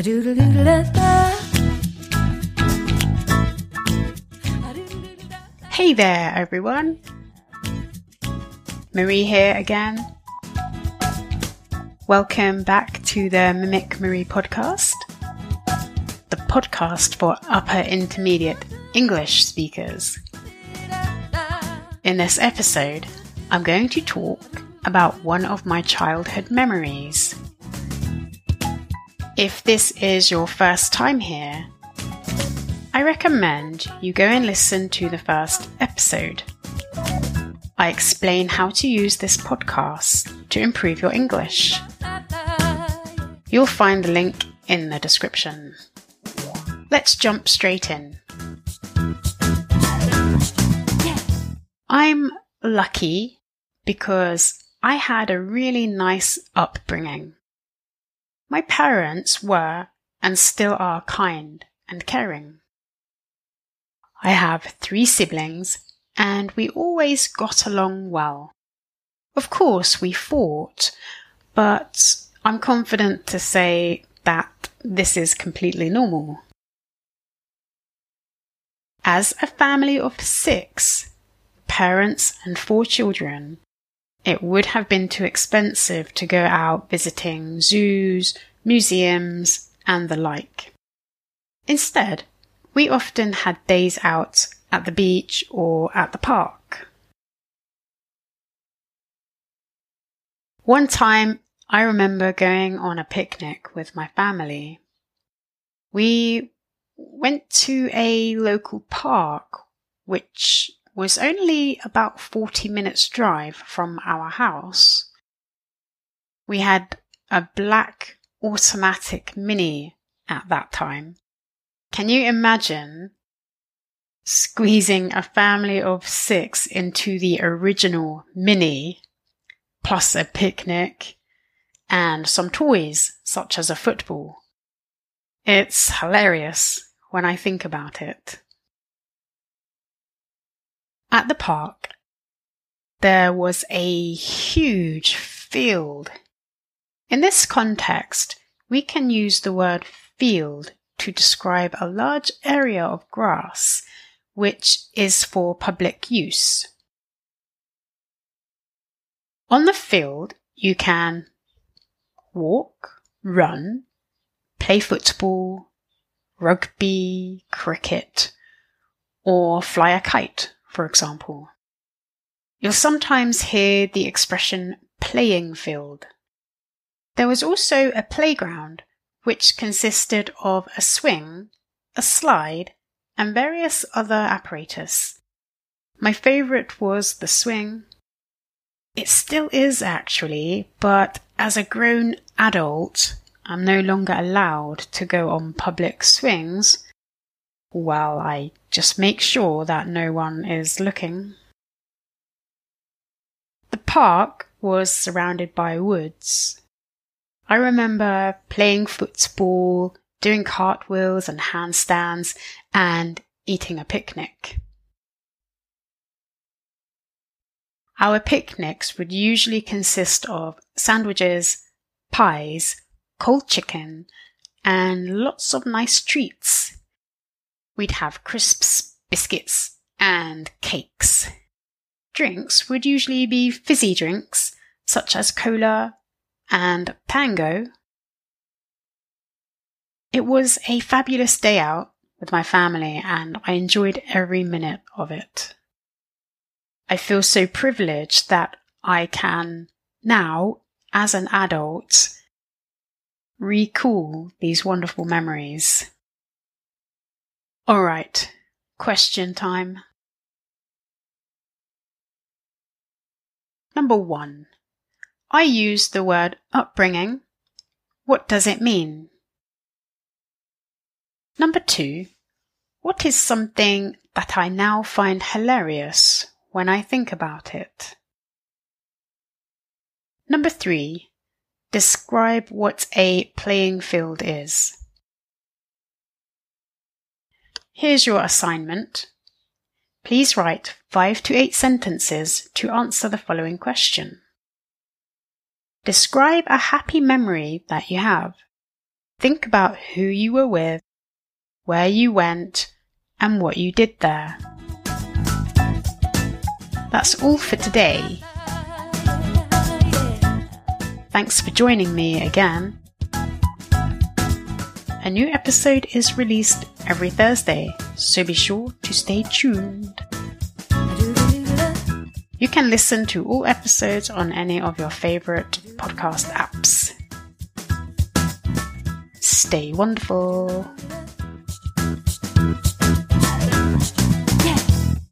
Hey there, everyone. Marie here again. Welcome back to the Mimic Marie podcast, the podcast for upper intermediate English speakers. In this episode, I'm going to talk about one of my childhood memories. If this is your first time here, I recommend you go and listen to the first episode. I explain how to use this podcast to improve your English. You'll find the link in the description. Let's jump straight in. I'm lucky because I had a really nice upbringing. My parents were and still are kind and caring. I have three siblings and we always got along well. Of course, we fought, but I'm confident to say that this is completely normal. As a family of six, parents and four children, it would have been too expensive to go out visiting zoos, museums, and the like. Instead, we often had days out at the beach or at the park. One time, I remember going on a picnic with my family. We went to a local park, which was only about 40 minutes drive from our house. We had a black automatic mini at that time can you imagine squeezing a family of six into the original mini, plus a picnic and some toys, such as a football? It's hilarious when I think about it. At the park, there was a huge field. In this context, we can use the word field to describe a large area of grass which is for public use. On the field, you can walk, run, play football, rugby, cricket, or fly a kite, for example. You'll sometimes hear the expression playing field. There was also a playground which consisted of a swing, a slide, and various other apparatus. My favourite was the swing. It still is actually, but as a grown adult, I'm no longer allowed to go on public swings. Well, I just make sure that no one is looking. The park was surrounded by woods, I remember playing football, doing cartwheels and handstands, and eating a picnic. Our picnics would usually consist of sandwiches, pies, cold chicken, and lots of nice treats. We'd have crisps, biscuits, and cakes. Drinks would usually be fizzy drinks, such as cola, and Tango. It was a fabulous day out with my family and I enjoyed every minute of it. I feel so privileged that I can now, as an adult, recall these wonderful memories. Alright, question time. Number one. I use the word upbringing. What does it mean? Number two, what is something that I now find hilarious when I think about it? Number three, describe what a playing field is. Here's your assignment. Please write five to eight sentences to answer the following question. Describe a happy memory that you have. think about who you were with, where you went, and what you did there. That's all for today. Thanks for joining me again. A new episode is released every Thursday, so be sure to stay tuned. You can listen to all episodes on any of your favorite podcast apps. Stay wonderful.